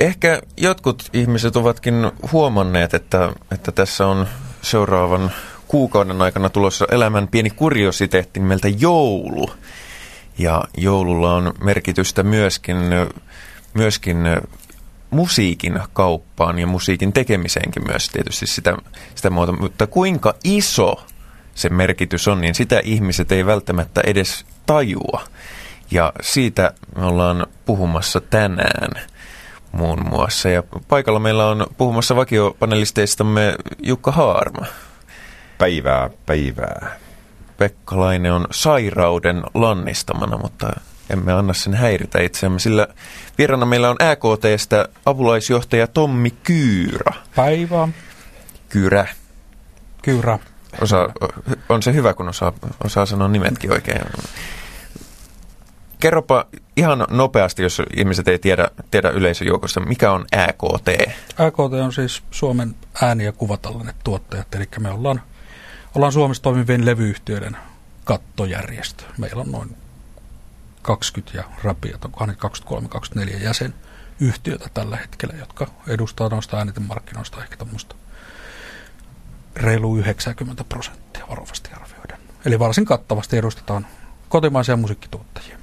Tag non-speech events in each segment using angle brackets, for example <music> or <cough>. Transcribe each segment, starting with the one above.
Ehkä jotkut ihmiset ovatkin huomanneet, että, että tässä on seuraavan kuukauden aikana tulossa elämän pieni kuriositeetti nimeltä joulu. Ja joululla on merkitystä myöskin, myöskin musiikin kauppaan ja musiikin tekemiseenkin myös tietysti sitä, sitä muuta. Mutta kuinka iso se merkitys on, niin sitä ihmiset ei välttämättä edes tajua. Ja siitä me ollaan puhumassa tänään muun muassa. Ja paikalla meillä on puhumassa vakiopanelisteistamme Jukka Haarma. Päivää, päivää. Pekka Laine on sairauden lannistamana, mutta emme anna sen häiritä itseämme, sillä vierana meillä on ÄKTstä apulaisjohtaja Tommi Kyyrä. Päivää. Kyyrä. Kyyrä. Osa, on se hyvä, kun osaa, osaa sanoa nimetkin oikein. Kerropa ihan nopeasti, jos ihmiset ei tiedä, tiedä yleisöjoukosta, mikä on ÄKT? ÄKT on siis Suomen ääni- ja tuottajat, eli me ollaan, ollaan Suomessa toimivien levyyhtiöiden kattojärjestö. Meillä on noin 20 ja rapiat, onkohan 23-24 jäsenyhtiötä tällä hetkellä, jotka edustaa noista äänitemarkkinoista ehkä tämmöistä reilu 90 prosenttia varovasti arvioiden. Eli varsin kattavasti edustetaan kotimaisia musiikkituottajia.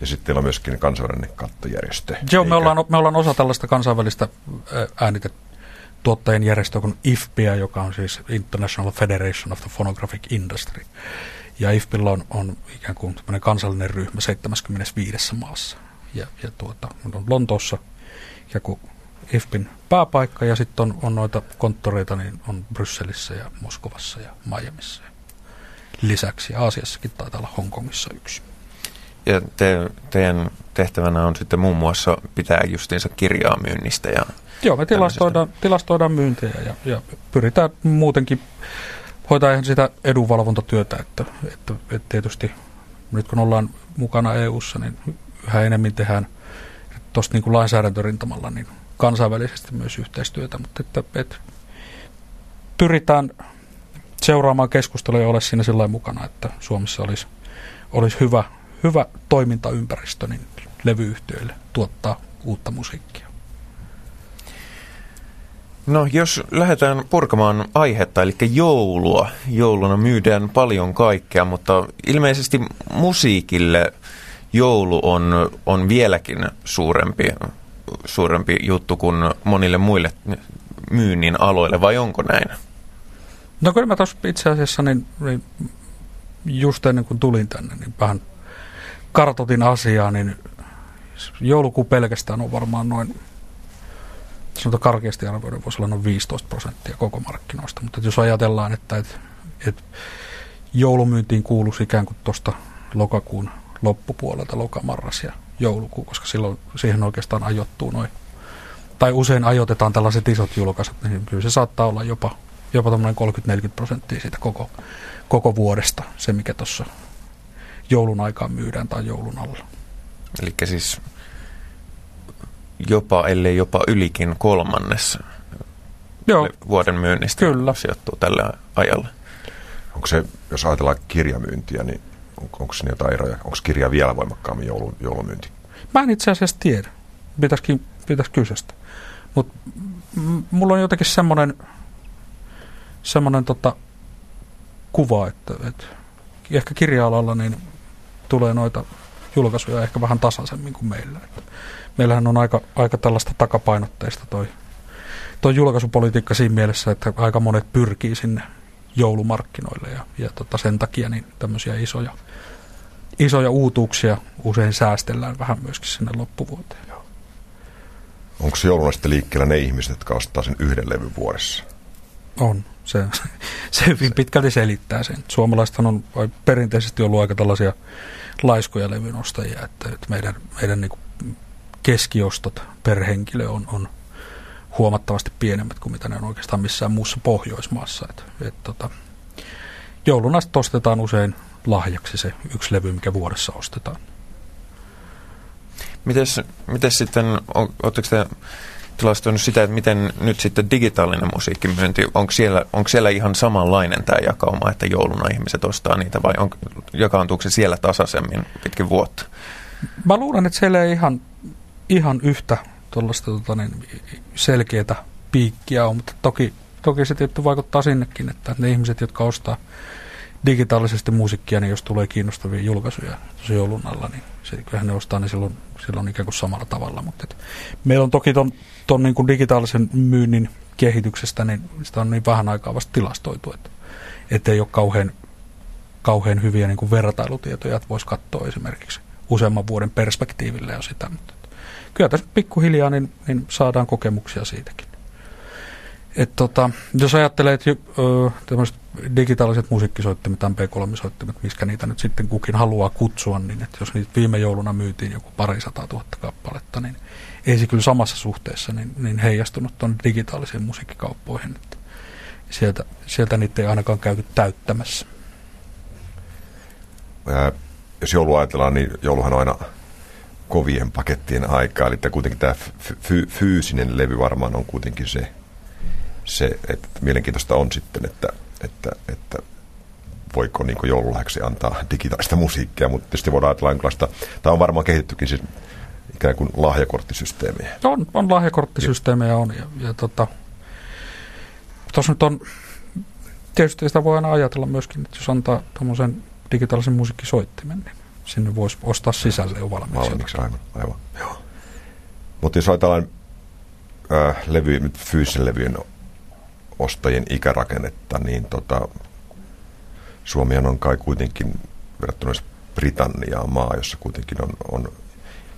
Ja sitten teillä on myöskin kansainvälinen kattojärjestö. Joo, me ollaan, me ollaan osa tällaista kansainvälistä äänitetuottajien järjestöä kuin IFPIA, joka on siis International Federation of the Phonographic Industry. Ja IFPilla on, on ikään kuin kansallinen ryhmä 75 maassa. Ja, ja tuota, on Lontoossa ja kun IFPin pääpaikka ja sitten on, on noita konttoreita, niin on Brysselissä ja Moskovassa ja Miamiissa. Lisäksi Aasiassakin taitaa olla Hongkongissa yksi. Ja te, teidän tehtävänä on sitten muun muassa pitää justiinsa kirjaa myynnistä. Ja Joo, me tilastoidaan, tilastoidaan myyntejä ja, ja pyritään muutenkin hoitaa ihan sitä edunvalvontatyötä, että, että, että tietysti nyt kun ollaan mukana EU-ssa, niin yhä enemmän tehdään tuosta niin kuin lainsäädäntörintamalla niin kansainvälisesti myös yhteistyötä, mutta että, että pyritään seuraamaan keskustelua ja olla siinä sillä mukana, että Suomessa olisi, olisi hyvä, hyvä toimintaympäristö niin levyyhtiöille tuottaa uutta musiikkia. No jos lähdetään purkamaan aihetta, eli joulua. Jouluna myydään paljon kaikkea, mutta ilmeisesti musiikille joulu on, on vieläkin suurempi, suurempi juttu kuin monille muille myynnin aloille, vai onko näin? No kyllä mä tuossa itse asiassa niin, niin just ennen kuin tulin tänne, niin vähän kartotin asiaa, niin joulukuu pelkästään on varmaan noin sanotaan karkeasti arvioiden voisi olla noin 15 prosenttia koko markkinoista, mutta jos ajatellaan, että et, et joulumyyntiin kuuluisi ikään kuin tuosta lokakuun loppupuolelta lokamarras ja joulukuu, koska silloin siihen oikeastaan ajoittuu noin, tai usein ajoitetaan tällaiset isot julkaisut, niin kyllä se saattaa olla jopa, jopa 30-40 prosenttia siitä koko, koko vuodesta, se mikä tuossa joulun aikaan myydään tai joulun alla. Eli siis jopa, ellei jopa ylikin kolmannes Joo. vuoden myynnistä Kyllä. sijoittuu tällä ajalla. Onko se, jos ajatellaan kirjamyyntiä, niin onko, onko siinä jotain eroja? Onko kirja vielä voimakkaammin joulun, joulumyynti? Mä en itse asiassa tiedä. Pitäisikin, pitäisi kysystä. Mutta mulla on jotenkin semmoinen semmoinen tota, kuva, että, että ehkä kirja-alalla niin tulee noita julkaisuja ehkä vähän tasaisemmin kuin meillä. Että meillähän on aika, aika tällaista takapainotteista toi, toi julkaisupolitiikka siinä mielessä, että aika monet pyrkii sinne joulumarkkinoille ja, ja tota sen takia niin tämmöisiä isoja, isoja uutuuksia usein säästellään vähän myöskin sinne loppuvuoteen. Onko se jouluna sitten liikkeellä ne ihmiset, jotka ostaa sen yhden levyn vuodessa? On. Se, se hyvin pitkälti selittää sen. Suomalaisethan on perinteisesti ollut aika tällaisia laiskoja levyn ostajia, että, että meidän, meidän niin keskiostot per henkilö on, on huomattavasti pienemmät kuin mitä ne on oikeastaan missään muussa Pohjoismaassa. Et, et, tota, jouluna ostetaan usein lahjaksi se yksi levy, mikä vuodessa ostetaan. Mites, mites sitten, oletteko te tilastoinut sitä, että miten nyt sitten digitaalinen musiikkimyynti, onko siellä, onko siellä ihan samanlainen tämä jakauma, että jouluna ihmiset ostaa niitä vai on, jakaantuuko se siellä tasaisemmin pitkin vuotta? Mä luulen, että siellä ei ihan ihan yhtä tuollaista tota, niin, selkeää piikkiä on, mutta toki, toki se tietty vaikuttaa sinnekin, että ne ihmiset, jotka ostaa digitaalisesti musiikkia, niin jos tulee kiinnostavia julkaisuja tosi joulun alla, niin se, kyllähän ne ostaa ne silloin, silloin ikään kuin samalla tavalla. Mutta et, meillä on toki ton, ton niin kuin digitaalisen myynnin kehityksestä, niin sitä on niin vähän aikaa vasta tilastoitu, että, että ei ole kauhean, kauhean hyviä niin kuin vertailutietoja, että voisi katsoa esimerkiksi useamman vuoden perspektiiville jo sitä. Mutta kyllä tässä pikkuhiljaa niin, niin saadaan kokemuksia siitäkin. Et tota, jos ajattelee, että tämmöiset digitaaliset musiikkisoittimet, MP3-soittimet, miskä niitä nyt sitten kukin haluaa kutsua, niin että jos niitä viime jouluna myytiin joku pari sata tuhatta kappaletta, niin ei se kyllä samassa suhteessa niin, niin heijastunut tuonne digitaalisiin musiikkikauppoihin. Että sieltä, sieltä niitä ei ainakaan käyty täyttämässä. Ää, jos joulu ajatellaan, niin jouluhan on aina kovien pakettien aikaa, eli kuitenkin tämä fy- fyysinen levy varmaan on kuitenkin se, se että mielenkiintoista on sitten, että, että, että voiko niin joululahjaksi antaa digitaalista musiikkia, mutta tietysti voidaan ajatella tämä on varmaan kehitettykin siis ikään kuin lahjakorttisysteemiä. On, on lahjakorttisysteemejä on, ja, ja tota, tuossa nyt on, tietysti sitä voi aina ajatella myöskin, että jos antaa tuommoisen digitaalisen musiikkisoittimen, niin sinne voisi ostaa sisälle jo valmiiksi. Valmiiksi, aivan. aivan. Joo. Mutta jos ajatellaan äh, levy, fyysisen levyjen ostajien ikärakennetta, niin tota, Suomi on kai kuitenkin verrattuna Britanniaan maa, jossa kuitenkin on, on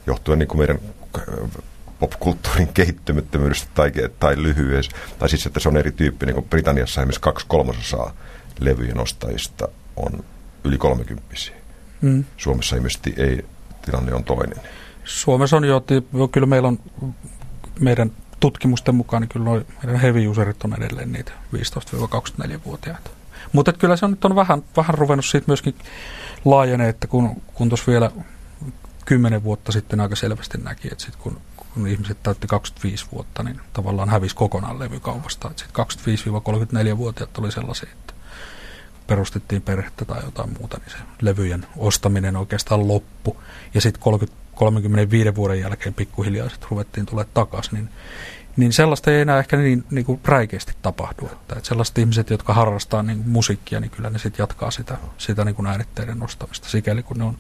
johtuen niin kuin meidän äh, popkulttuurin kehittymättömyydestä tai, tai lyhyys, tai siis että se on erityyppinen, kun Britanniassa esimerkiksi kaksi kolmasosaa levyjen ostajista on yli kolmekymppisiä. Mm. Suomessa ilmeisesti ei, tilanne on toinen. Suomessa on jo, kyllä meillä on meidän tutkimusten mukaan, niin kyllä noi, meidän heavy userit on edelleen niitä 15-24-vuotiaita. Mutta kyllä se on nyt on vähän, vähän ruvennut siitä myöskin laajenee, että kun, kun tuossa vielä kymmenen vuotta sitten aika selvästi näki, että sit kun, kun ihmiset täytti 25 vuotta, niin tavallaan hävisi kokonaan levykaupasta. Sitten 25-34-vuotiaat oli sellaisia, että perustettiin perhettä tai jotain muuta, niin se levyjen ostaminen oikeastaan loppu. Ja sitten 35 vuoden jälkeen pikkuhiljaa sitten ruvettiin tulee takaisin, niin, niin sellaista ei enää ehkä niin, niin kuin räikeästi tapahdu. Että, että sellaiset ihmiset, jotka harrastaa niin musiikkia, niin kyllä ne sitten jatkaa sitä, sitä niin kuin äänitteiden nostamista. Sikäli kun ne on,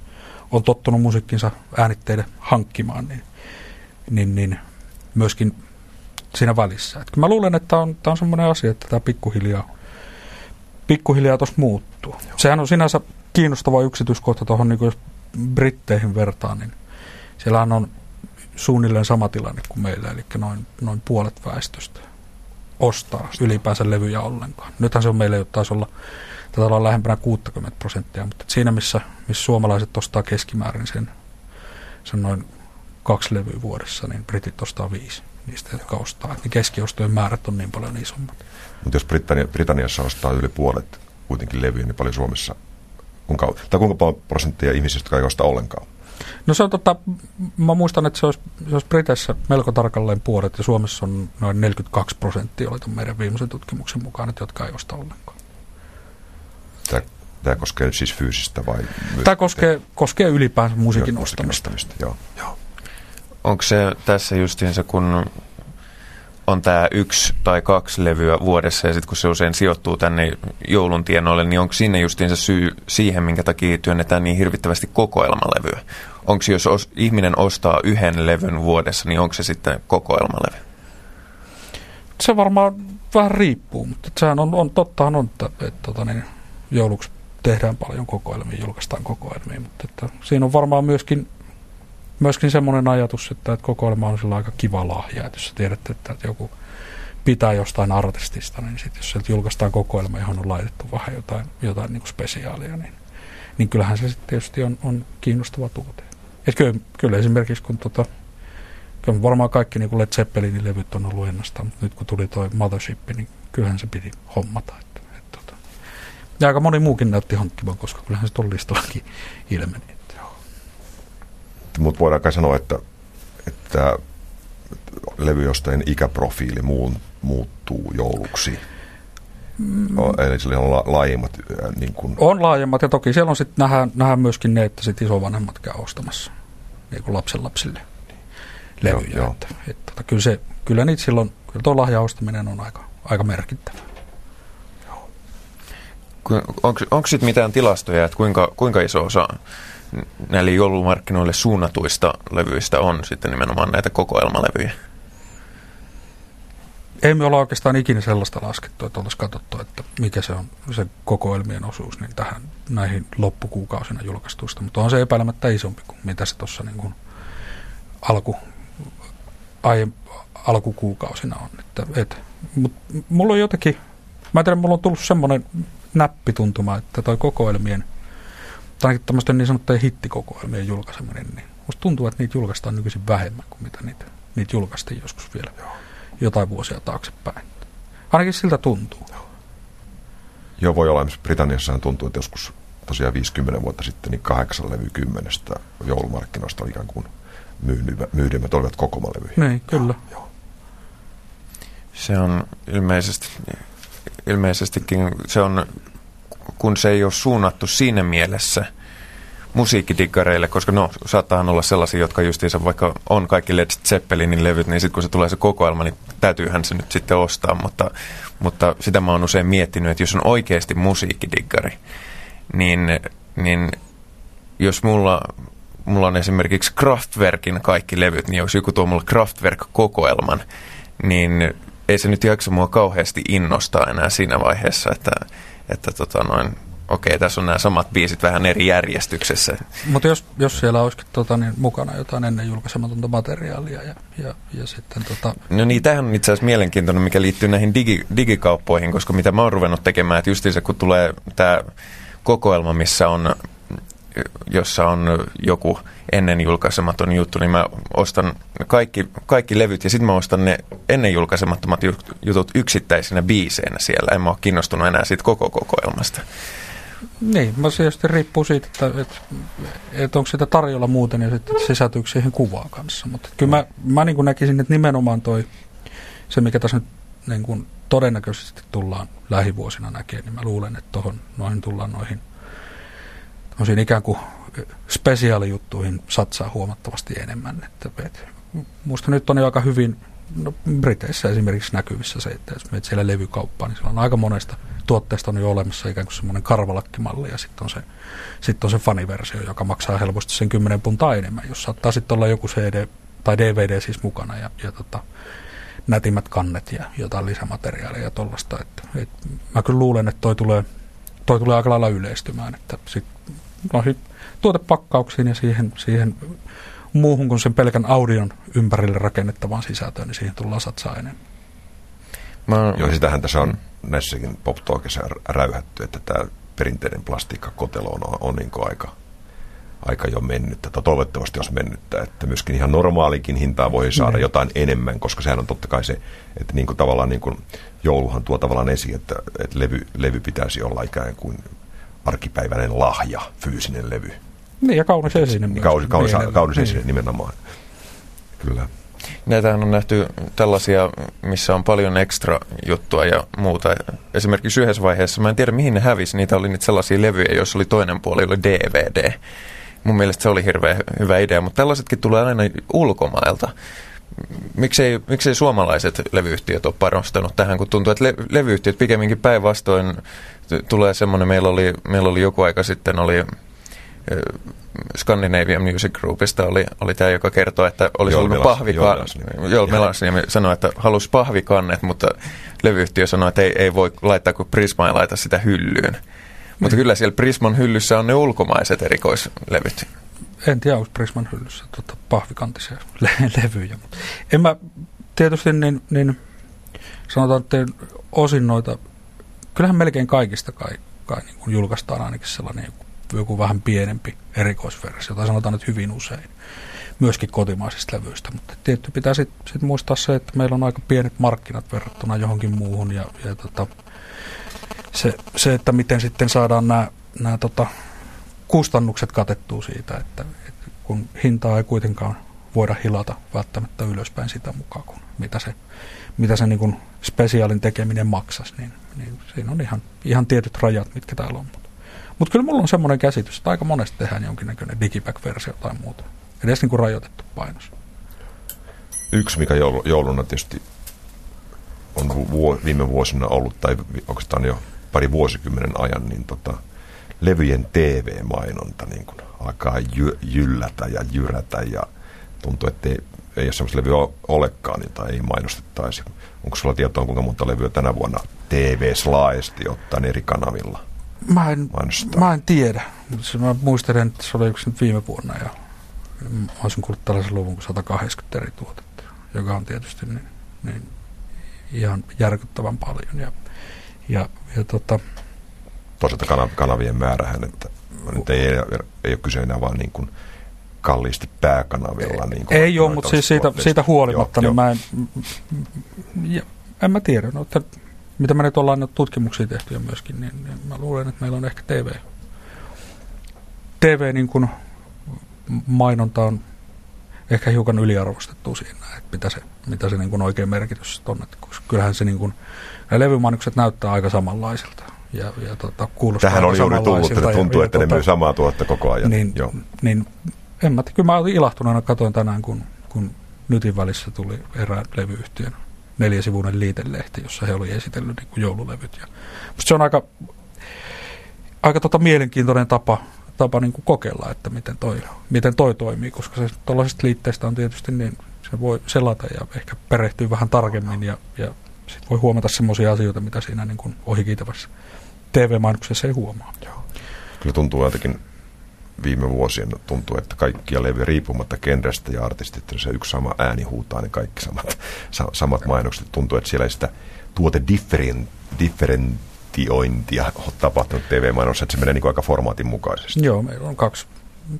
on tottunut musiikkinsa äänitteiden hankkimaan, niin, niin, niin myöskin siinä välissä. Että mä luulen, että tämä on, tämä on semmoinen asia, että tämä pikkuhiljaa pikkuhiljaa tuossa muuttuu. Sehän on sinänsä kiinnostava yksityiskohta tuohon, niin jos Britteihin vertaan, niin siellähän on suunnilleen sama tilanne kuin meillä, eli noin, noin puolet väestöstä ostaa ylipäänsä levyjä ollenkaan. Nythän se on meille, taisi olla, tätä olla lähempänä 60 prosenttia, mutta siinä missä, missä suomalaiset ostaa keskimäärin sen, sen noin kaksi levyä vuodessa, niin britit ostaa viisi niistä, jotka ostaa. Että keskiostojen määrät on niin paljon isommat. Mutta jos Britannia, Britanniassa ostaa yli puolet kuitenkin levyjä, niin paljon Suomessa, kuinka, tai kuinka paljon prosenttia ihmisistä, jotka ei osta ollenkaan? No se on tota, mä muistan, että se olisi, se olisi Briteissä melko tarkalleen puolet ja Suomessa on noin 42 prosenttia, oli meidän viimeisen tutkimuksen mukaan, että jotka ei osta ollenkaan. Tämä, tämä koskee nyt siis fyysistä vai? Tämä koskee, koskee ylipäänsä musiikin ostamista. ostamista. Joo, joo. Onko se tässä justiinsa, kun on tämä yksi tai kaksi levyä vuodessa ja sitten kun se usein sijoittuu tänne joulun tienoille, niin onko sinne justiinsa syy siihen, minkä takia työnnetään niin hirvittävästi kokoelmalevyä? Onko jos os, ihminen ostaa yhden levyn vuodessa, niin onko se sitten kokoelmalevy? Se varmaan vähän riippuu, mutta sehän on, on tottahan on, että, että, että tota niin, jouluksi tehdään paljon kokoelmia, julkaistaan kokoelmia, mutta että siinä on varmaan myöskin myöskin semmoinen ajatus, että, että kokoelma on sillä aika kiva lahja, että jos sä tiedät, että, että joku pitää jostain artistista, niin sitten jos sieltä julkaistaan kokoelma, johon on laitettu vähän jotain, jotain niin kuin spesiaalia, niin, niin kyllähän se sitten tietysti on, on kiinnostava tuote. Et kyllä, kyllä esimerkiksi kun tota, kyllä varmaan kaikki niin kuin Led Zeppelinin levyt on ollut ennastaan, mutta nyt kun tuli tuo Mothership, niin kyllähän se piti hommata. Ja aika moni muukin näytti hankkivan, koska kyllähän se tuolla listallakin ilmeni mutta voidaan kai sanoa, että, että levyostajien ikäprofiili muuttuu jouluksi. Mm. Eli sillä on la, laajemmat. Niin kuin. On laajemmat ja toki siellä on sitten nähdään, nähdään myöskin ne, että sit isovanhemmat käy ostamassa niin kuin lapsen lapsille. levyjä. Joo, joo. Että, että, tota, kyllä, se, kyllä niitä silloin, kyllä tuo lahjaostaminen on aika, aika merkittävä. Onko sitten mitään tilastoja, että kuinka, kuinka iso osa näille joulumarkkinoille suunnatuista levyistä on sitten nimenomaan näitä kokoelmalevyjä? Ei me olla oikeastaan ikinä sellaista laskettu, että oltaisiin katsottu, että mikä se on se kokoelmien osuus niin tähän näihin loppukuukausina julkaistuista, mutta on se epäilemättä isompi kuin mitä se tuossa niin kuin alku, aie, alkukuukausina on. Että, et, mut, mulla on jotenkin, mä en tiedä, mulla on tullut semmoinen näppituntuma, että toi kokoelmien, tai ainakin tämmöisten niin sanottujen hittikokoelmien julkaiseminen, niin musta tuntuu, että niitä julkaistaan nykyisin vähemmän kuin mitä niitä, niitä julkaistiin joskus vielä jotain vuosia taaksepäin. Ainakin siltä tuntuu. Joo, voi olla. Esimerkiksi Britanniassahan tuntuu, että joskus tosiaan 50 vuotta sitten niin kahdeksan levy kymmenestä joulumarkkinoista oli ikään kuin myydymät olivat kokomalevyihin. Niin, kyllä. Joo. Se on ilmeisesti, ilmeisestikin, se on, kun se ei ole suunnattu siinä mielessä musiikkidiggareille, koska no, saattaa olla sellaisia, jotka justiinsa vaikka on kaikki Led Zeppelinin levyt, niin sitten kun se tulee se kokoelma, niin täytyyhän se nyt sitten ostaa, mutta, mutta sitä mä oon usein miettinyt, että jos on oikeasti musiikkidiggari, niin, niin jos mulla, mulla on esimerkiksi Kraftwerkin kaikki levyt, niin jos joku tuo mulle Kraftwerk-kokoelman, niin ei se nyt jaksa mua kauheasti innostaa enää siinä vaiheessa, että, että tota noin, okei, tässä on nämä samat biisit vähän eri järjestyksessä. Mutta jos, jos siellä olisikin tota, niin mukana jotain ennen julkaisematonta materiaalia ja, ja, ja sitten... Tota... No niin, tämähän on itse asiassa mielenkiintoinen, mikä liittyy näihin digi, digikauppoihin, koska mitä mä oon ruvennut tekemään, että justiinsa kun tulee tämä kokoelma, missä on, jossa on joku ennen julkaisematon juttu, niin mä ostan kaikki, kaikki levyt ja sitten mä ostan ne ennen julkaisemattomat jutut yksittäisinä biiseinä siellä. En mä ole kiinnostunut enää siitä koko kokoelmasta. Niin, mä se tietysti riippuu siitä, että, että, että onko sitä tarjolla muuten ja sitten sisältyykö siihen kuvaa kanssa. Mutta kyllä mä, mä niin näkisin, että nimenomaan toi, se mikä tässä nyt niin kuin todennäköisesti tullaan lähivuosina näkemään, niin mä luulen, että tohon, noihin tullaan noihin ikään kuin spesiaalijuttuihin satsaa huomattavasti enemmän. Että, että, musta nyt on jo aika hyvin, no, Briteissä esimerkiksi näkyvissä se, että jos menet siellä levykauppaan, niin siellä on aika monesta tuotteesta on jo olemassa ikään kuin semmoinen karvalakkimalli ja sitten on, se, sit on se faniversio, joka maksaa helposti sen 10 puntaa enemmän, jos saattaa sitten olla joku CD tai DVD siis mukana ja, ja tota, nätimmät kannet ja jotain lisämateriaalia ja tollasta. Että, et, mä kyllä luulen, että toi tulee, toi tulee aika lailla yleistymään, että sit, no sit tuotepakkauksiin ja siihen, siihen muuhun kuin sen pelkän audion ympärille rakennettavaan sisältöön, niin siihen tullaan satsaa enemmän. Mä... Joo, sitähän tässä on näissäkin pop räyhätty, että tämä perinteinen plastiikkakotelo on, on niin aika, aika jo mennyt, tai toivottavasti jos mennyttä, että myöskin ihan normaalikin hintaa voi saada mm. jotain enemmän, koska sehän on totta kai se, että niin kuin tavallaan niin kuin jouluhan tuo tavallaan esiin, että, että levy, levy pitäisi olla ikään kuin arkipäiväinen lahja, fyysinen levy. Niin, ja kaunis esine. Kaunis, kaunis, kaunis esine nimenomaan. Kyllä. Näitähän on nähty tällaisia, missä on paljon ekstra juttua ja muuta. Esimerkiksi yhdessä vaiheessa, mä en tiedä mihin ne hävisi, niitä oli niitä sellaisia levyjä, joissa oli toinen puoli, oli DVD. Mun mielestä se oli hirveän hyvä idea, mutta tällaisetkin tulee aina ulkomailta. Miksei, miksei suomalaiset levyyhtiöt ole panostanut tähän, kun tuntuu, että le- levyyhtiöt pikemminkin päinvastoin tulee semmoinen, meillä oli, meillä oli joku aika sitten, oli Scandinavian Music Groupista oli, oli tämä, joka kertoi, että olisi ollut pahvikannet. Joel Melasniemi sanoi, että halusi pahvikannet, mutta levyyhtiö sanoi, että ei, ei voi laittaa, kun Prisma ei laita sitä hyllyyn. Mutta kyllä siellä Prisman hyllyssä on ne ulkomaiset erikoislevyt. En tiedä, onko Prisman hyllyssä tuota, pahvikantisia <laughs> le- levyjä. Mutta en mä tietysti niin, niin sanotaan, että osin noita, kyllähän melkein kaikista kai, kai niin kuin julkaistaan ainakin sellainen joku vähän pienempi erikoisversio, tai sanotaan nyt hyvin usein, myöskin kotimaisista levyistä. Mutta tietty pitää sitten sit muistaa se, että meillä on aika pienet markkinat verrattuna johonkin muuhun, ja, ja tota, se, se, että miten sitten saadaan nämä tota, kustannukset katettua siitä, että, että kun hintaa ei kuitenkaan voida hilata välttämättä ylöspäin sitä mukaan, kun mitä se, mitä se niin spesiaalin tekeminen maksaisi, niin, niin siinä on ihan, ihan tietyt rajat, mitkä täällä on. Mutta kyllä mulla on semmoinen käsitys, että aika monesti tehdään jonkinnäköinen digipack-versio tai muuta. Edes niin kuin rajoitettu painos. yksi, mikä jouluna tietysti on vu- viime vuosina ollut, tai oikeastaan jo pari vuosikymmenen ajan, niin tota, levyjen TV-mainonta niin kun alkaa jy- jyllätä ja jyrätä ja tuntuu, että ei, ei ole sellaista levyä olekaan, jota ei mainostettaisi. Onko sulla tietoa, kuinka monta levyä tänä vuonna TV-slaesti ottaa eri kanavilla? Mä en, mä en tiedä. Mä muistelen, että se oli yksi viime vuonna ja mä olisin kuullut tällaisen luvun kuin 180 eri tuotetta, joka on tietysti niin, niin ihan järkyttävän paljon. Ja, ja, ja tota, Toisaalta kanavien määrähän, että nyt ei, ei ole kyse enää vaan niin kuin kalliisti pääkanavilla. Niin kuin ei ole, mutta siis siitä, siitä huolimatta, joo, niin jo. mä en, ja, en mä tiedä, no, että mitä me nyt ollaan tutkimuksia tehty jo myöskin, niin, niin mä luulen, että meillä on ehkä TV, TV niin kuin mainonta on ehkä hiukan yliarvostettu siinä, että mitä se, mitä se niin kuin oikein merkitys on. Että kyllähän se niin kuin, levymainokset näyttää aika samanlaisilta. Ja, ja tota, kuulostaa Tähän oli juuri tullut, että tuntuu, ja, että ja, ne tota, myy samaa tuotta koko ajan. Niin, Joo. niin en mä, kyllä mä olin ilahtuneena, katoin tänään, kun, kun Nytin välissä tuli erään levyyhtiön neljäsivuinen liitelehti, jossa he olivat esitellyt niin kuin joululevyt. Ja se on aika, aika tota mielenkiintoinen tapa tapa niin kuin kokeilla, että miten toi, miten toi toimii, koska se tuollaisesta liitteestä on tietysti niin, se voi selata ja ehkä perehtyä vähän tarkemmin ja, ja sit voi huomata semmoisia asioita, mitä siinä niin kuin ohikiitävässä TV-mainoksessa ei huomaa. Joo. Kyllä tuntuu jotenkin viime vuosien tuntuu, että kaikkia levyjä riippumatta genrestä ja artistit, se yksi sama ääni huutaa, niin kaikki samat, samat mainokset. Tuntuu, että siellä ei sitä tuote different, different identiointia tapahtunut TV-mainos, että se menee niin aika formaatin mukaisesti. Joo, meillä on kaksi,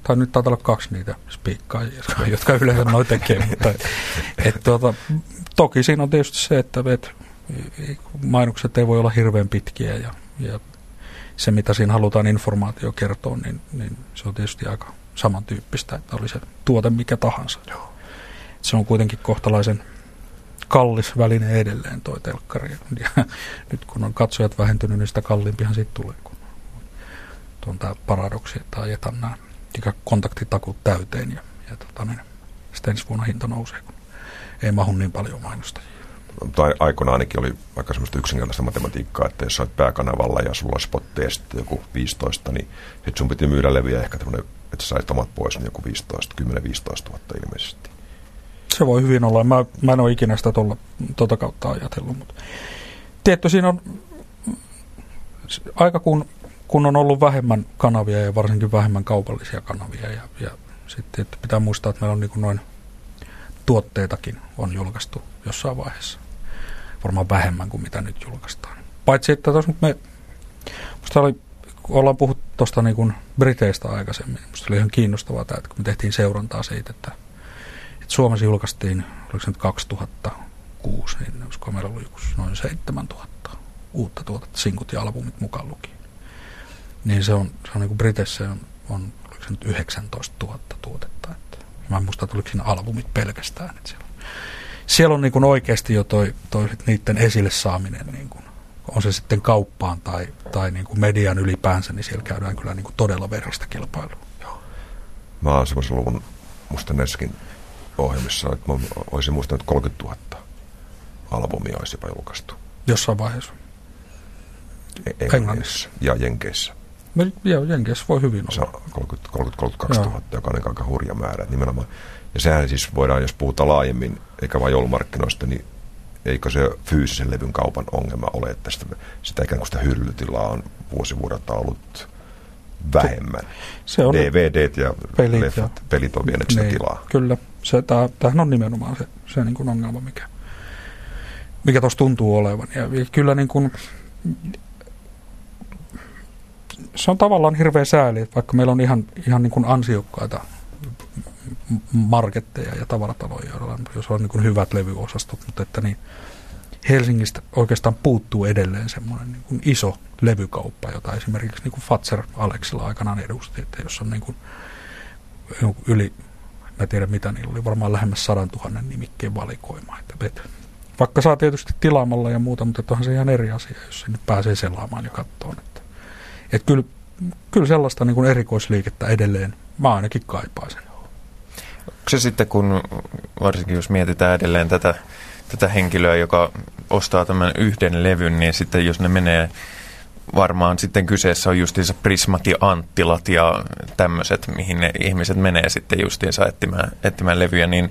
tai nyt taitaa olla kaksi niitä spiikkaajia, jotka, jotka yleensä noin tekee, mutta et, tuota, toki siinä on tietysti se, että et, mainokset ei voi olla hirveän pitkiä ja, ja se, mitä siinä halutaan informaatio kertoa, niin, niin se on tietysti aika samantyyppistä, että oli se tuote mikä tahansa. Joo. Se on kuitenkin kohtalaisen kallis väline edelleen toi telkkari. Ja nyt kun on katsojat vähentynyt, niin sitä kalliimpihan siitä tulee, kun on tämä paradoksi, että ajetaan nämä kontaktitakut täyteen ja, ja tota, niin, sitten ensi vuonna hinta nousee, kun ei mahu niin paljon mainostajia. Tai aikoina ainakin oli aika semmoista yksinkertaista matematiikkaa, että jos olet pääkanavalla ja sulla spotteja sitten joku 15, niin sitten sun piti myydä leviä ehkä että sä sait omat pois, niin joku 15, 10-15 000 ilmeisesti. Se voi hyvin olla. Mä, mä en ole ikinä sitä tuolla, tuota kautta ajatellut. Mutta. Tietty siinä on aika kun, kun on ollut vähemmän kanavia ja varsinkin vähemmän kaupallisia kanavia. Ja, ja sitten että pitää muistaa, että meillä on niin kuin noin tuotteitakin on julkaistu jossain vaiheessa. Varmaan vähemmän kuin mitä nyt julkaistaan. Paitsi, että tuossa me, musta oli, kun ollaan puhuttu tuosta niin Briteistä aikaisemmin, musta oli ihan kiinnostavaa tämä, että kun me tehtiin seurantaa siitä, että Suomessa julkaistiin, oliko se nyt 2006, niin olisiko meillä ollut noin 7000 uutta tuotetta, sinkut ja albumit mukaan luki. Niin se on, se on niin kuin Briteissä on, on oliko se nyt 19 000 tuotetta. Että, mä en muista, että oliko siinä albumit pelkästään. Että siellä, siellä on niin kuin oikeasti jo toi, toi niiden esille saaminen, niin kuin, on se sitten kauppaan tai, tai niin kuin median ylipäänsä, niin siellä käydään kyllä niin kuin todella veristä kilpailua. Joo. Mä oon semmoisen luvun, musta näissäkin ohjelmissa, että mä olisin muistanut, että 30 000 albumia olisi jopa julkaistu. Jossain vaiheessa. E- Englannissa ja Jenkeissä. Jenkeissä voi hyvin olla. 30, 30 32 000, joka on aika hurja määrä. Nimenomaan. Ja sehän siis voidaan, jos puhutaan laajemmin, eikä vain joulumarkkinoista, niin eikö se fyysisen levyn kaupan ongelma ole, että sitä, sitä ikään kuin sitä hyllytilaa on vuosivuodelta ollut vähemmän. Se on DVDt ja pelit, leffat, ja, pelit on sitä niin, tilaa. Kyllä, se, tämähän on nimenomaan se, se niin kuin ongelma, mikä, mikä tuossa tuntuu olevan. Ja kyllä niin kuin, se on tavallaan hirveä sääli, että vaikka meillä on ihan, ihan niin kuin ansiokkaita marketteja ja tavarataloja, jos on niin kuin hyvät levyosastot, mutta että niin, Helsingistä oikeastaan puuttuu edelleen semmoinen niin kuin iso levykauppa, jota esimerkiksi niin kuin Fatser Aleksilla aikanaan edusti, että jos on niin kuin yli, mä tiedän mitä, niin oli varmaan lähemmäs sadan tuhannen nimikkeen valikoima. Että et, vaikka saa tietysti tilaamalla ja muuta, mutta onhan se ihan eri asia, jos nyt pääsee selaamaan ja kattoon. Että, et kyllä, kyllä sellaista niin kuin erikoisliikettä edelleen mä ainakin kaipaisin. Onko se sitten, kun varsinkin jos mietitään edelleen tätä, tätä henkilöä, joka ostaa tämän yhden levyn, niin sitten jos ne menee varmaan sitten kyseessä on justiinsa Prismat ja Anttilat ja tämmöiset, mihin ne ihmiset menee sitten justiinsa etsimään, etsimään levyjä, niin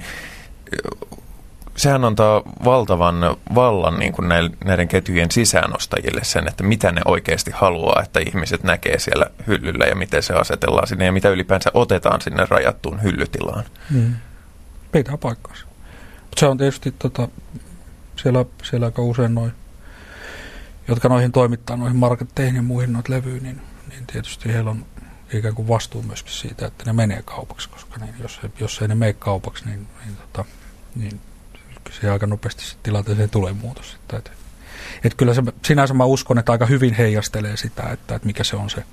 sehän antaa valtavan vallan niin kuin näiden ketjujen sisäänostajille sen, että mitä ne oikeasti haluaa, että ihmiset näkee siellä hyllyllä ja miten se asetellaan sinne ja mitä ylipäänsä otetaan sinne rajattuun hyllytilaan. Mm. Pitää paikkansa. se on tietysti tota, siellä, siellä aika usein noin, jotka noihin toimittaa noihin marketteihin ja muihin noita levyyn, niin, niin tietysti heillä on ikään kuin vastuu myöskin siitä, että ne menee kaupaksi, koska niin, jos, jos ei ne mene kaupaksi, niin, niin, tota, niin se aika nopeasti tilanteeseen tulee muutos. Että, että, että kyllä se, sinänsä mä uskon, että aika hyvin heijastelee sitä, että, että mikä se on se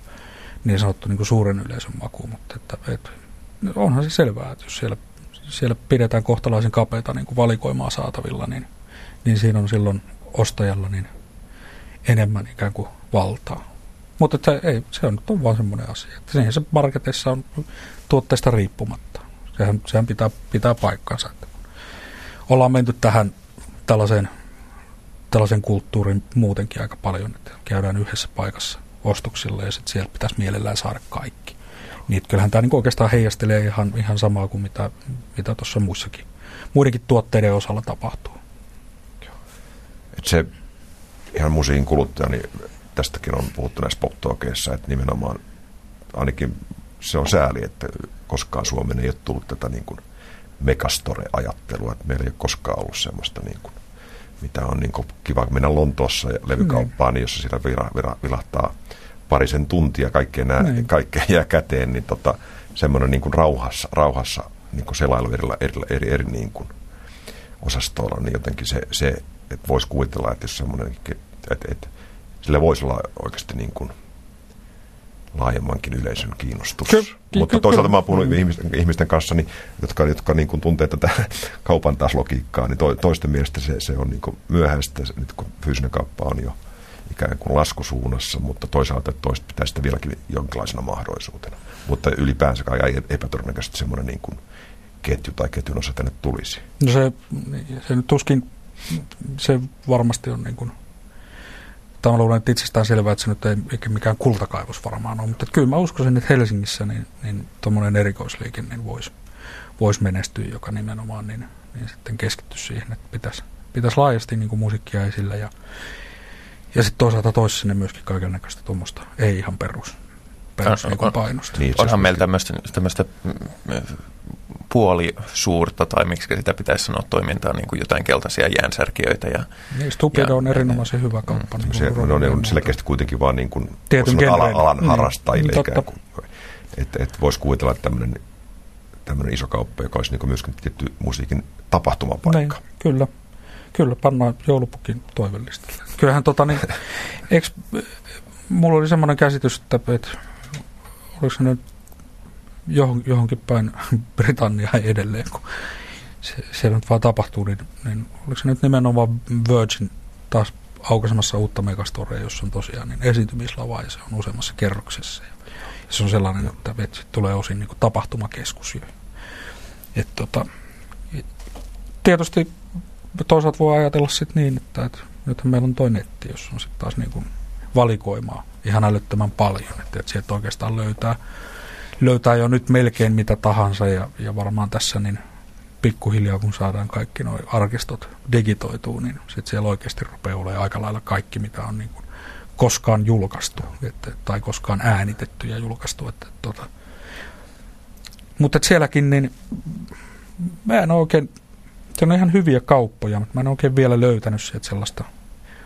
niin sanottu niin kuin suuren yleisön maku, mutta että, että, onhan se selvää, että jos siellä, siellä pidetään kohtalaisen kapeita niin kuin valikoimaa saatavilla, niin, niin siinä on silloin ostajalla niin enemmän ikään kuin valtaa. Mutta että ei, se on, on vaan semmoinen asia, että siihen se marketissa on tuotteesta riippumatta. Sehän, sehän pitää, pitää paikkansa. Että ollaan menty tähän tällaiseen, tällaisen kulttuurin muutenkin aika paljon, että käydään yhdessä paikassa ostoksilla ja sitten siellä pitäisi mielellään saada kaikki. Niin kyllähän tämä niin oikeastaan heijastelee ihan, ihan samaa kuin mitä, mitä tuossa muissakin, muidenkin tuotteiden osalla tapahtuu. Et se ihan musiikin kuluttaja, niin tästäkin on puhuttu näissä pop että nimenomaan ainakin se on sääli, että koskaan Suomeen ei ole tullut tätä niin kuin – megastore-ajattelua, että meillä ei ole koskaan ollut semmoista niin kuin, mitä on niin kuin kiva mennä Lontoossa ja levykauppaan, niin. jossa sitä vira, vira, vilahtaa parisen tuntia, kaikkea, nää, niin. kaikkea jää käteen, niin tota, semmoinen niin kuin rauhassa, rauhassa niin kuin selailu eri, eri, eri, eri niin kuin osastoilla, niin jotenkin se, se että voisi kuvitella, että jos semmoinen, että, että sillä voisi olla oikeasti niin kuin – laajemmankin yleisön kiinnostus. Ky- Mutta toisaalta mä oon puhunut mm. ihmisten, ihmisten kanssa, niin, jotka, jotka niin kuin tuntee tätä <laughs> kaupan taas logiikkaa, niin to, toisten mielestä se, se on niin kuin myöhäistä, nyt kun fyysinen kauppa on jo ikään kuin laskusuunnassa, mutta toisaalta toista pitää sitä vieläkin jonkinlaisena mahdollisuutena. Mutta ylipäänsä kai epätodennäköisesti semmoinen niin kuin ketju tai ketjun osa tänne tulisi. No se, se nyt tuskin, se varmasti on niin kuin – tai mä luulen, että itsestään selvää, että se nyt ei eikä mikään kultakaivos varmaan ole, mutta kyllä mä uskoisin, että Helsingissä niin, niin tuommoinen erikoisliike niin voisi vois menestyä, joka nimenomaan niin, niin sitten keskittyy siihen, että pitäisi, pitäisi laajasti niin kuin musiikkia esillä ja, ja sitten toisaalta toisi sinne myöskin kaiken näköistä tuommoista ei ihan perus, perus niin painosta. Niin, onhan meillä tämmöistä, tämmöistä mm, puoli suurta, tai miksi sitä pitäisi sanoa toimintaa, niin kuin jotain keltaisia jäänsärkiöitä. Ja, niin, Stupido on erinomaisen hyvä kauppa. Mm, niin se, on, on selkeästi kuitenkin vaan niin kuin, alan, alan niin, harrastajille niin, ikään kuin. Että et voisi kuvitella, että tämmöinen, tämmöinen iso kauppa, joka olisi niin myöskin tietty musiikin tapahtumapaikka. Niin, kyllä. Kyllä, pannaan joulupukin toivellista. Kyllähän tota niin, <laughs> eikö, mulla oli semmoinen käsitys, että, että oliko se nyt johon, johonkin päin <laughs> Britanniaan edelleen, kun se, siellä nyt vaan tapahtuu, niin, niin oliko se nyt nimenomaan Virgin taas aukaisemassa uutta megastorea, jossa on tosiaan niin esiintymislava ja se on useammassa kerroksessa. Ja, ja se on sellainen, että, että tulee osin niin kuin tapahtumakeskus. Et, tota, tietysti toisaalta voi ajatella sitten niin, että, että nythän meillä on toi netti, jossa on sitten taas niin kuin valikoimaa ihan älyttömän paljon, että, että sieltä oikeastaan löytää löytää jo nyt melkein mitä tahansa ja, ja varmaan tässä niin pikkuhiljaa kun saadaan kaikki nuo arkistot digitoituu, niin sitten siellä oikeasti rupeaa olemaan aika lailla kaikki, mitä on niin kuin koskaan julkaistu että, tai koskaan äänitetty ja julkaistu. Että, tota. Mutta sielläkin niin mä en oikein, se on ihan hyviä kauppoja, mutta mä en oikein vielä löytänyt sieltä sellaista,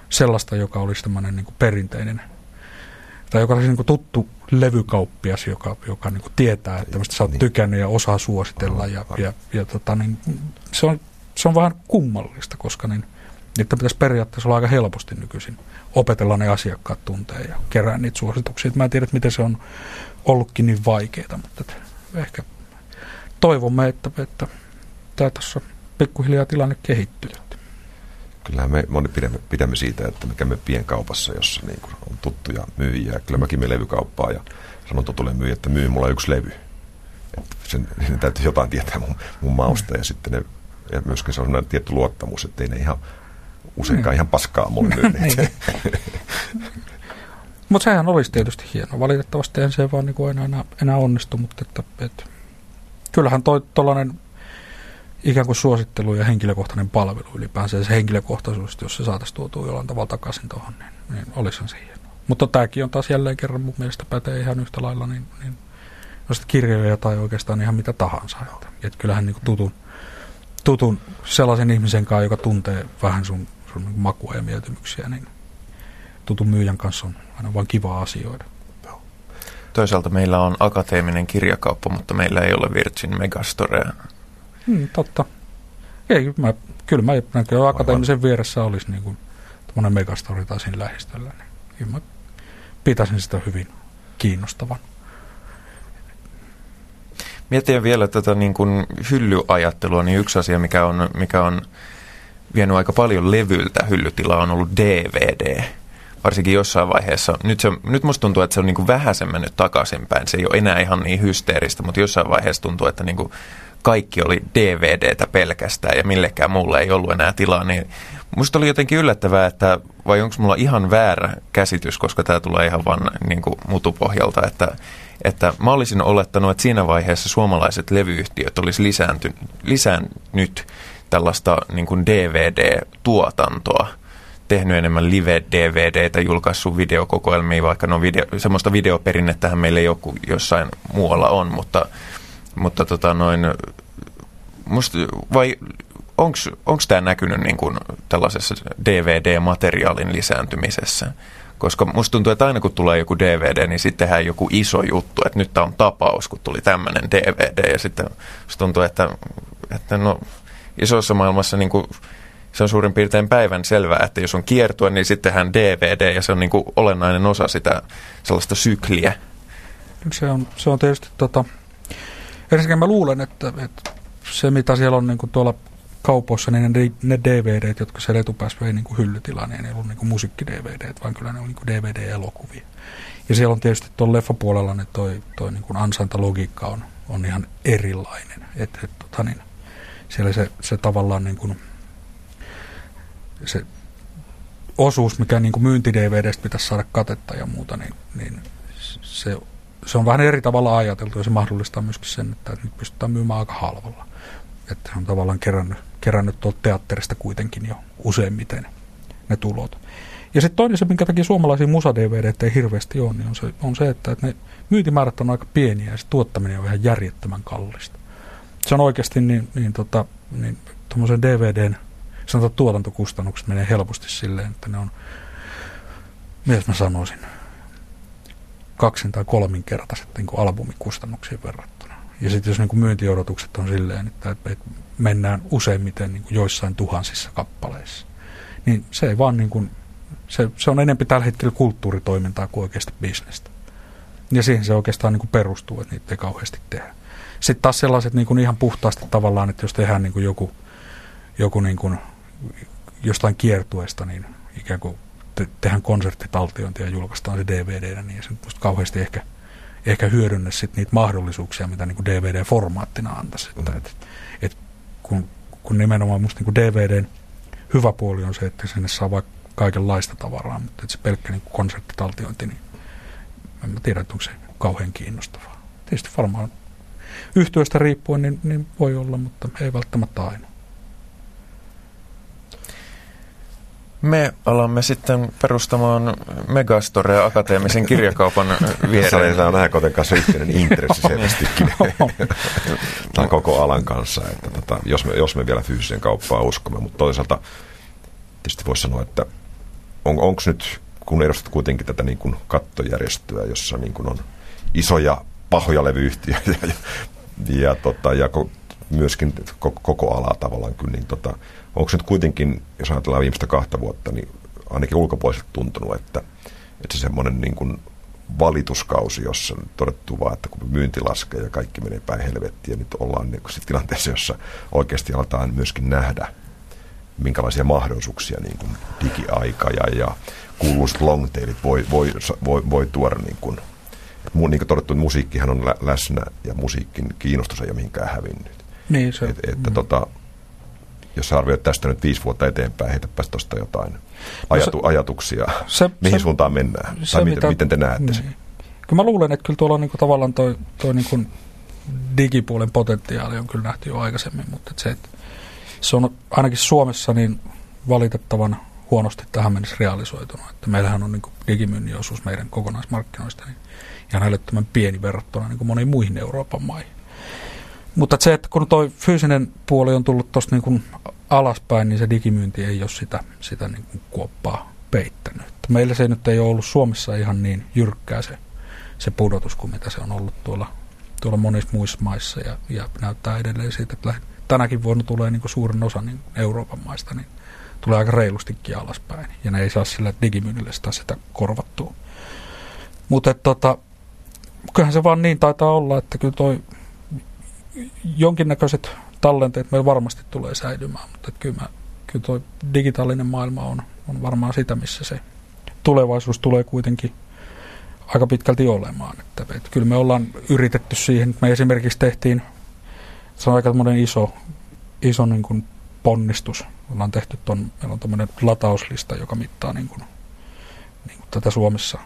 sellaista joka olisi tämmöinen niin perinteinen tai joka olisi niin tuttu levykauppias, joka, joka niin tietää, että tämmöistä sä oot niin. tykännyt ja osaa suositella. Ja, ja, ja tota, niin, se, on, se on vähän kummallista, koska niin, niitä pitäisi periaatteessa olla aika helposti nykyisin opetella ne asiakkaat tuntee ja kerää niitä suosituksia. Mä en tiedä, miten se on ollutkin niin vaikeaa, mutta että ehkä toivomme, että, että tämä tuossa pikkuhiljaa tilanne kehittyy. Kyllähän me moni pidämme, pidämme siitä, että me käymme pienkaupassa, jossa niin kuin on tuttuja myyjiä. Kyllä mäkin menen levykauppaan ja sanon tutulle myyjä, että myy mulla yksi levy. sen, sen täytyy jotain tietää mun, mun mausta ja sitten ne, ja myöskin se on tietty luottamus, että ei ne ihan useinkaan mm. ihan paskaa mulle myyneet. <laughs> Mutta sehän olisi tietysti hieno. Valitettavasti en se vaan niin enää, enää, enää onnistu, mutta että, että kyllähän tuollainen ikään kuin suosittelu ja henkilökohtainen palvelu ylipäänsä se henkilökohtaisuus, jos se saataisiin tuotua jollain tavalla takaisin tuohon, niin, niin olisihan hieno. Mutta tämäkin on taas jälleen kerran mun mielestä pätee ihan yhtä lailla niin, niin no kirjoja tai oikeastaan ihan mitä tahansa. Että, että kyllähän niin tutun, tutun sellaisen ihmisen kanssa, joka tuntee vähän sun, sun niin makua ja mieltymyksiä, niin tutun myyjän kanssa on aina vain kiva asioida. Toisaalta meillä on akateeminen kirjakauppa, mutta meillä ei ole Virgin Megastorea. Hmm, totta. Ei, mä, kyllä mä näkö, akateemisen vieressä olisi niin kuin megastore tai siinä lähistöllä. Niin kyllä mä pitäisin sitä hyvin kiinnostavan. Mietin vielä tätä niin kuin hyllyajattelua, niin yksi asia, mikä on, mikä on vienyt aika paljon levyltä hyllytilaa, on ollut DVD varsinkin jossain vaiheessa. Nyt, se, nyt musta tuntuu, että se on niin kuin vähäsen mennyt takaisinpäin. Se ei ole enää ihan niin hysteeristä, mutta jossain vaiheessa tuntuu, että niin kuin kaikki oli DVDtä pelkästään ja millekään mulle ei ollut enää tilaa. Niin musta oli jotenkin yllättävää, että vai onko mulla ihan väärä käsitys, koska tämä tulee ihan vaan niin kuin mutupohjalta, että, että mä olisin olettanut, että siinä vaiheessa suomalaiset levyyhtiöt olisi lisännyt tällaista niin kuin DVD-tuotantoa – tehnyt enemmän live-DVDtä, julkaissut videokokoelmia, vaikka no video, semmoista videoperinnettähän meillä joku jossain muualla on, mutta, mutta tota noin, musta, vai onko tämä näkynyt niin kuin tällaisessa DVD-materiaalin lisääntymisessä? Koska musta tuntuu, että aina kun tulee joku DVD, niin sitten joku iso juttu, että nyt tämä on tapaus, kun tuli tämmöinen DVD. Ja sitten musta tuntuu, että, että no, isossa maailmassa niin kuin se on suurin piirtein päivän selvää, että jos on kiertue, niin sittenhän DVD ja se on niin kuin olennainen osa sitä sellaista sykliä. Se on, se on tietysti, tota, ensinnäkin mä luulen, että, että se mitä siellä on niin kuin tuolla kaupoissa, niin ne, ne DVD, jotka siellä etupäässä vei niin kuin hyllytilaan, niin ei ollut niin musiikki-DVD, vaan kyllä ne on niin DVD-elokuvia. Ja siellä on tietysti tuolla leffapuolella ne toi, toi niin kuin ansaintalogiikka on, on ihan erilainen. Et, et, tota niin, siellä se, se tavallaan niin kuin, se osuus, mikä niin kuin myynti-DVDstä pitäisi saada katetta ja muuta, niin, niin se, se on vähän eri tavalla ajateltu ja se mahdollistaa myöskin sen, että nyt pystytään myymään aika halvalla. Että on tavallaan kerännyt, kerännyt tuolta teatterista kuitenkin jo useimmiten ne tulot. Ja sitten toinen se, minkä takia suomalaisia musa-DVD ei hirveästi ole, niin on se, on se että, että ne myyntimäärät on aika pieniä ja se tuottaminen on ihan järjettömän kallista. Se on oikeasti niin, niin, tota, niin DVDn sanotaan tuotantokustannukset menee helposti silleen, että ne on, mitä mä sanoisin, kaksin tai kolminkertaiset niin kuin albumikustannuksiin verrattuna. Ja sitten jos niin kuin myyntiodotukset on silleen, että, että mennään useimmiten niin kuin joissain tuhansissa kappaleissa, niin se ei vaan niin kuin, se, se on enemmän tällä hetkellä kulttuuritoimintaa kuin oikeasti bisnestä. Ja siihen se oikeastaan niin kuin perustuu, että niitä ei kauheasti tehdä. Sitten taas sellaiset niin kuin ihan puhtaasti tavallaan, että jos tehdään niin kuin joku, joku niin kuin jostain kiertueesta, niin ikään kuin te, tehdään konserttitaltiointia ja julkaistaan se DVD, niin se nyt kauheasti ehkä, ehkä hyödynnä sit niitä mahdollisuuksia, mitä niin kuin DVD-formaattina antaisi. Mm. Että, et, et, kun, kun nimenomaan musta niin DVDn hyvä puoli on se, että sinne saa vaikka kaikenlaista tavaraa, mutta että se pelkkä niin konserttitaltiointi, niin en mä tiedä, onko se kauhean kiinnostavaa. Tietysti varmaan yhtiöstä riippuen niin, niin voi olla, mutta ei välttämättä aina. Me alamme sitten perustamaan Megastorea akateemisen kirjakaupan <laughs> viereen. <laughs> <laughs> Tämä on Ääkoten kanssa yhteinen intressi selvästikin. Tämä koko alan kanssa, että tota, jos, me, jos me vielä fyysisen kauppaa uskomme, mutta toisaalta tietysti voisi sanoa, että on, onko nyt, kun edustat kuitenkin tätä niin kuin kattojärjestöä, jossa niin kuin on isoja pahoja levyyhtiöitä ja, ja, ja, tota, ja myöskin koko, koko alaa tavallaan kyllä, niin tota, onko nyt kuitenkin, jos ajatellaan viimeistä kahta vuotta, niin ainakin ulkopuoliset tuntunut, että, että se semmoinen niin kuin valituskausi, jossa on todettu vaan, että kun myynti laskee ja kaikki menee päin helvettiin, ja nyt ollaan niin kuin tilanteessa, jossa oikeasti aletaan myöskin nähdä, minkälaisia mahdollisuuksia niin kuin digiaika ja, ja kuuluiset longtailit voi, voi, voi, voi tuoda niin kuin Niin kuin todettu, musiikkihan on lä- läsnä ja musiikin kiinnostus ei ole mihinkään hävinnyt. Niin se, Et, että mm. tota, jos sä arvioit tästä nyt viisi vuotta eteenpäin, heitäpäs tuosta jotain ajatu, no se, ajatuksia, se, <laughs> mihin se, suuntaan mennään, se, tai miten, mitä, miten te näette niin. sen. Kyllä mä luulen, että kyllä tuolla on niin kuin tavallaan toi, toi niin kuin digipuolen potentiaali on kyllä nähty jo aikaisemmin, mutta että se, että se on ainakin Suomessa niin valitettavan huonosti tähän mennessä realisoitunut. Että meillähän on niin digimyynnin osuus meidän kokonaismarkkinoista niin ihan älyttömän pieni verrattuna niin kuin moniin muihin Euroopan maihin. Mutta se, että kun tuo fyysinen puoli on tullut tuosta niin alaspäin, niin se digimyynti ei ole sitä, sitä niin kuin kuoppaa peittänyt. Meillä se nyt ei ole ollut Suomessa ihan niin jyrkkää se, se pudotus kuin mitä se on ollut tuolla, tuolla monissa muissa maissa ja, ja näyttää edelleen siitä, että tänäkin vuonna tulee niin suurin osa niin Euroopan maista, niin tulee aika reilustikin alaspäin. Ja ne ei saa sillä digimyynnillä sitä, sitä korvattua. Mutta tota, kyllähän se vaan niin taitaa olla, että kyllä toi jonkinnäköiset tallenteet meillä varmasti tulee säilymään, mutta kyllä, mä, kyllä toi digitaalinen maailma on, on varmaan sitä, missä se tulevaisuus tulee kuitenkin aika pitkälti olemaan. Että, että kyllä me ollaan yritetty siihen, me esimerkiksi tehtiin, se on aika iso, iso niin kuin ponnistus. Me ollaan tehty ton, meillä on tämmöinen latauslista, joka mittaa niin kuin, niin kuin tätä Suomessa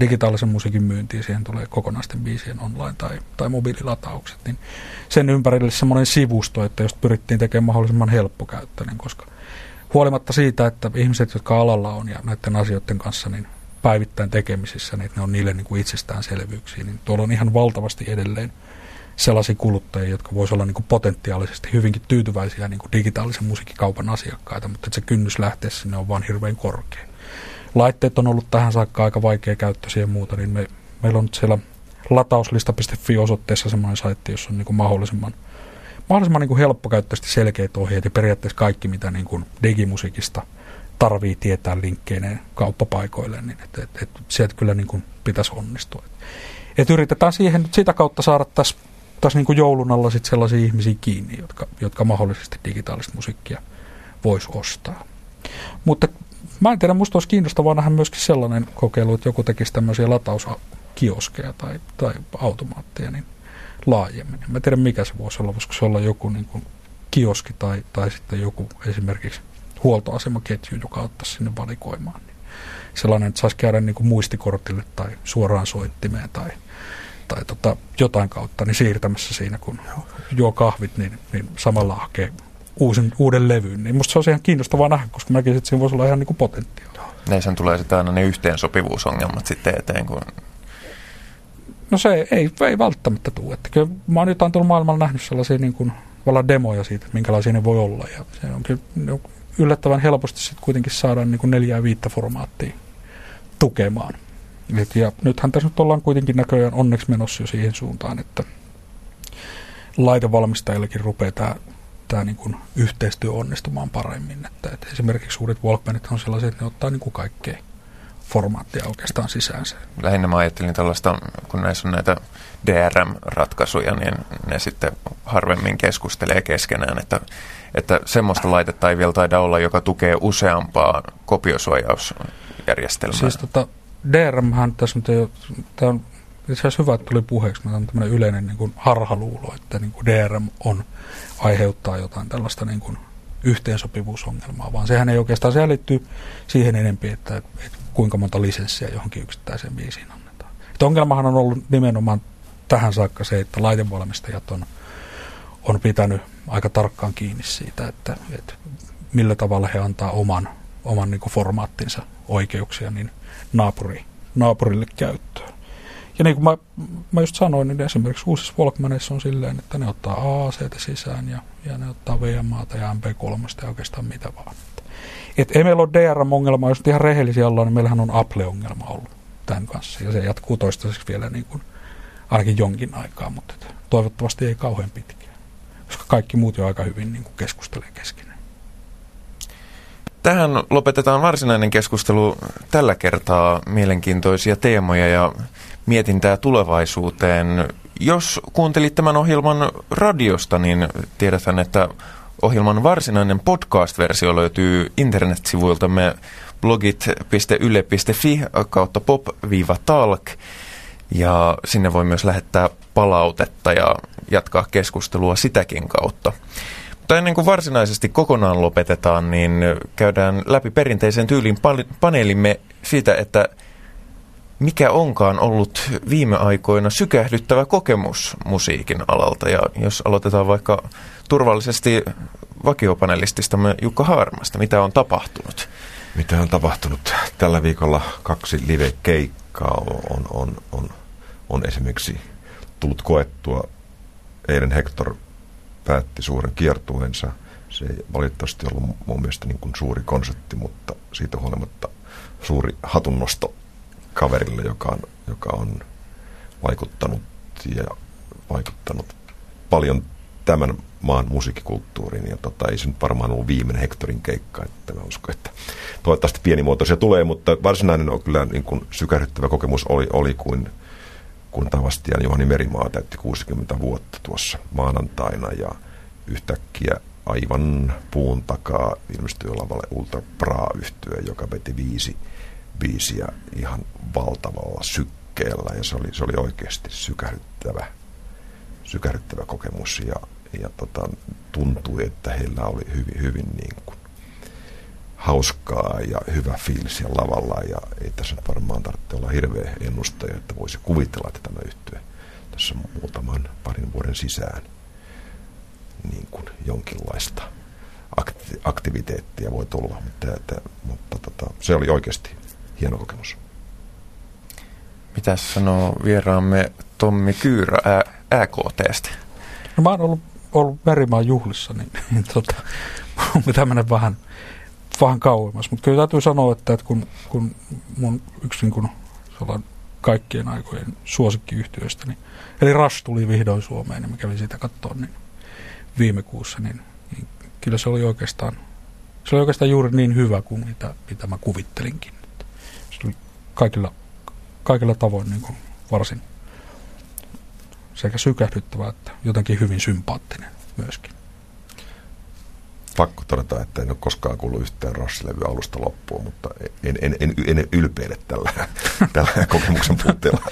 digitaalisen musiikin myyntiin, siihen tulee kokonaisten biisien online- tai, tai mobiililataukset, niin sen ympärille semmoinen sivusto, että jos pyrittiin tekemään mahdollisimman helppokäyttöinen, koska huolimatta siitä, että ihmiset, jotka alalla on ja näiden asioiden kanssa, niin päivittäin tekemisissä, niin ne on niille niin kuin itsestäänselvyyksiä, niin tuolla on ihan valtavasti edelleen sellaisia kuluttajia, jotka voisivat olla niin kuin potentiaalisesti hyvinkin tyytyväisiä niin kuin digitaalisen musiikkikaupan asiakkaita, mutta se kynnys lähteä sinne on vaan hirveän korkea. Laitteet on ollut tähän saakka aika vaikea käyttöisiä ja muuta, niin me, meillä on nyt siellä latauslista.fi osoitteessa semmoinen saitti, jossa on niin kuin mahdollisimman, mahdollisimman niin kuin helppokäyttöisesti selkeät ohjeet ja periaatteessa kaikki, mitä niin kuin digimusiikista tarvii tietää linkkeineen kauppapaikoille, niin että et, et, sieltä kyllä niin kuin pitäisi onnistua. Et, et yritetään siihen nyt sitä kautta saada tässä tässä niin joulun alla sit sellaisia ihmisiä kiinni, jotka, jotka mahdollisesti digitaalista musiikkia voisi ostaa. Mutta mä en tiedä, musta olisi kiinnostavaa nähdä myöskin sellainen kokeilu, että joku tekisi tämmöisiä latauskioskeja tai, tai automaatteja niin laajemmin. Mä en tiedä, mikä se voisi olla. Voisiko se olla joku niin kuin kioski tai, tai sitten joku esimerkiksi huoltoasemaketju, joka ottaisi sinne valikoimaan. Niin sellainen, että saisi käydä niin kuin muistikortille tai suoraan soittimeen tai tai tota, jotain kautta niin siirtämässä siinä, kun juo kahvit, niin, niin samalla hakee uusin, uuden levyn. Niin musta se on ihan kiinnostavaa nähdä, koska mäkin että siinä voisi olla ihan niin kuin potentiaalia. Sen tulee sitten aina ne yhteensopivuusongelmat sitten eteen, kun No se ei, ei välttämättä tule. Että kyllä mä oon jotain tuolla maailmalla nähnyt sellaisia niin kuin, demoja siitä, että minkälaisia ne voi olla. Ja se on kyllä yllättävän helposti sitten kuitenkin saadaan niin kuin neljää viittä formaattia tukemaan. Et, ja nythän tässä nyt ollaan kuitenkin näköjään onneksi menossa jo siihen suuntaan, että laitevalmistajillakin rupeaa tämä tämä niin kuin yhteistyö onnistumaan paremmin. Että, että esimerkiksi uudet Walkmanit on sellaisia, että ne ottaa niin kuin kaikkea formaattia oikeastaan sisäänsä. Lähinnä mä ajattelin tällaista, kun näissä on näitä DRM-ratkaisuja, niin ne sitten harvemmin keskustelee keskenään, että, että semmoista laitetta ei vielä taida olla, joka tukee useampaa kopiosuojausjärjestelmää. Siis tota, DRM-hän tässä nyt ei ole, tämä on itse asiassa hyvä, että tuli puheeksi, mutta on tämmöinen yleinen niin kuin harhaluulo, että niin kuin DRM on, aiheuttaa jotain tällaista niin kuin yhteensopivuusongelmaa, vaan sehän ei oikeastaan, se liittyy siihen enempi, että, että kuinka monta lisenssiä johonkin yksittäiseen biisiin annetaan. Että ongelmahan on ollut nimenomaan tähän saakka se, että laitevalmistajat on, on pitänyt aika tarkkaan kiinni siitä, että, että millä tavalla he antaa oman, oman niin formaattinsa oikeuksia niin naapuri, naapurille käyttöön. Ja niin kuin mä, mä just sanoin, niin esimerkiksi uusissa Walkmaneissa on silleen, että ne ottaa AC sisään ja, ja ne ottaa VMAta ja MP3 ja oikeastaan mitä vaan. Et ei meillä ole DRM-ongelmaa, jos ihan rehellisiä ollaan, niin meillähän on Apple-ongelma ollut tämän kanssa. Ja se jatkuu toistaiseksi vielä niin kuin, ainakin jonkin aikaa, mutta toivottavasti ei kauhean pitkään. Koska kaikki muut jo aika hyvin niin kuin keskustelee keskenään. Tähän lopetetaan varsinainen keskustelu tällä kertaa mielenkiintoisia teemoja ja mietintää tulevaisuuteen. Jos kuuntelit tämän ohjelman radiosta, niin tiedetään, että ohjelman varsinainen podcast-versio löytyy internetsivuiltamme blogit.yle.fi kautta pop-talk. Ja sinne voi myös lähettää palautetta ja jatkaa keskustelua sitäkin kautta. Mutta ennen kuin varsinaisesti kokonaan lopetetaan, niin käydään läpi perinteisen tyylin paneelimme siitä, että mikä onkaan ollut viime aikoina sykähdyttävä kokemus musiikin alalta. Ja jos aloitetaan vaikka turvallisesti vakiopanelististamme Jukka Haarmasta, mitä on tapahtunut? Mitä on tapahtunut? Tällä viikolla kaksi live-keikkaa on, on, on, on esimerkiksi tullut koettua. Eilen Hector päätti suuren kiertueensa. Se ei valitettavasti ollut mun mielestä niin kuin suuri konsertti, mutta siitä huolimatta suuri hatunnosto kaverille, joka on, joka on vaikuttanut ja vaikuttanut paljon tämän maan musiikkikulttuuriin. Ja tota, ei se nyt varmaan ollut viimeinen Hektorin keikka, että mä uskon, että toivottavasti pienimuotoisia tulee, mutta varsinainen on kyllä niin kuin sykähdyttävä kokemus oli, oli kuin, kun Tavastian Juhani Merimaa täytti 60 vuotta tuossa maanantaina ja yhtäkkiä aivan puun takaa ilmestyi lavalle Ultra bra yhtyö joka veti viisi biisiä ihan valtavalla sykkeellä ja se oli, se oli oikeasti sykähdyttävä, sykähdyttävä kokemus ja, ja tota, tuntui, että heillä oli hyvin, hyvin niin kuin hauskaa ja hyvä fiilis siellä lavalla ja ei tässä varmaan tarvitse olla hirveä ennustaja, että voisi kuvitella, että tämä yhtyö tässä muutaman parin vuoden sisään niin kuin jonkinlaista aktiviteettia voi tulla, mutta, että, mutta tota, se oli oikeasti hieno kokemus. Mitä sanoo vieraamme Tommi Kyyrä ää, ÄKTstä? No mä oon ollut, ollut Merimaan juhlissa, niin, niin tota, mun pitää mennä vähän, vähän kauemmas. Mutta kyllä täytyy sanoa, että, että kun, kun mun yksi niin kun, kaikkien aikojen suosikkiyhtiöistä, niin, eli Rush tuli vihdoin Suomeen, niin mä kävin sitä katsoa niin viime kuussa, niin, niin kyllä se oli oikeastaan se oli oikeastaan juuri niin hyvä kuin mitä, mitä mä kuvittelinkin kaikilla, kaikilla tavoin niin kuin varsin sekä sykähdyttävä että jotenkin hyvin sympaattinen myöskin. Pakko todeta, että en ole koskaan kuullut yhtään Rush-levyä alusta loppuun, mutta en, en, en, en ylpeile tällä, <laughs> tällä kokemuksen puutteella. <laughs>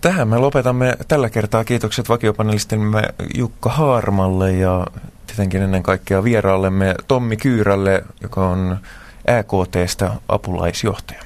Tähän me lopetamme tällä kertaa. Kiitokset vakiopanelistimme Jukka Haarmalle ja tietenkin ennen kaikkea vieraallemme Tommi Kyyrälle, joka on ÄKTstä apulaisjohtaja.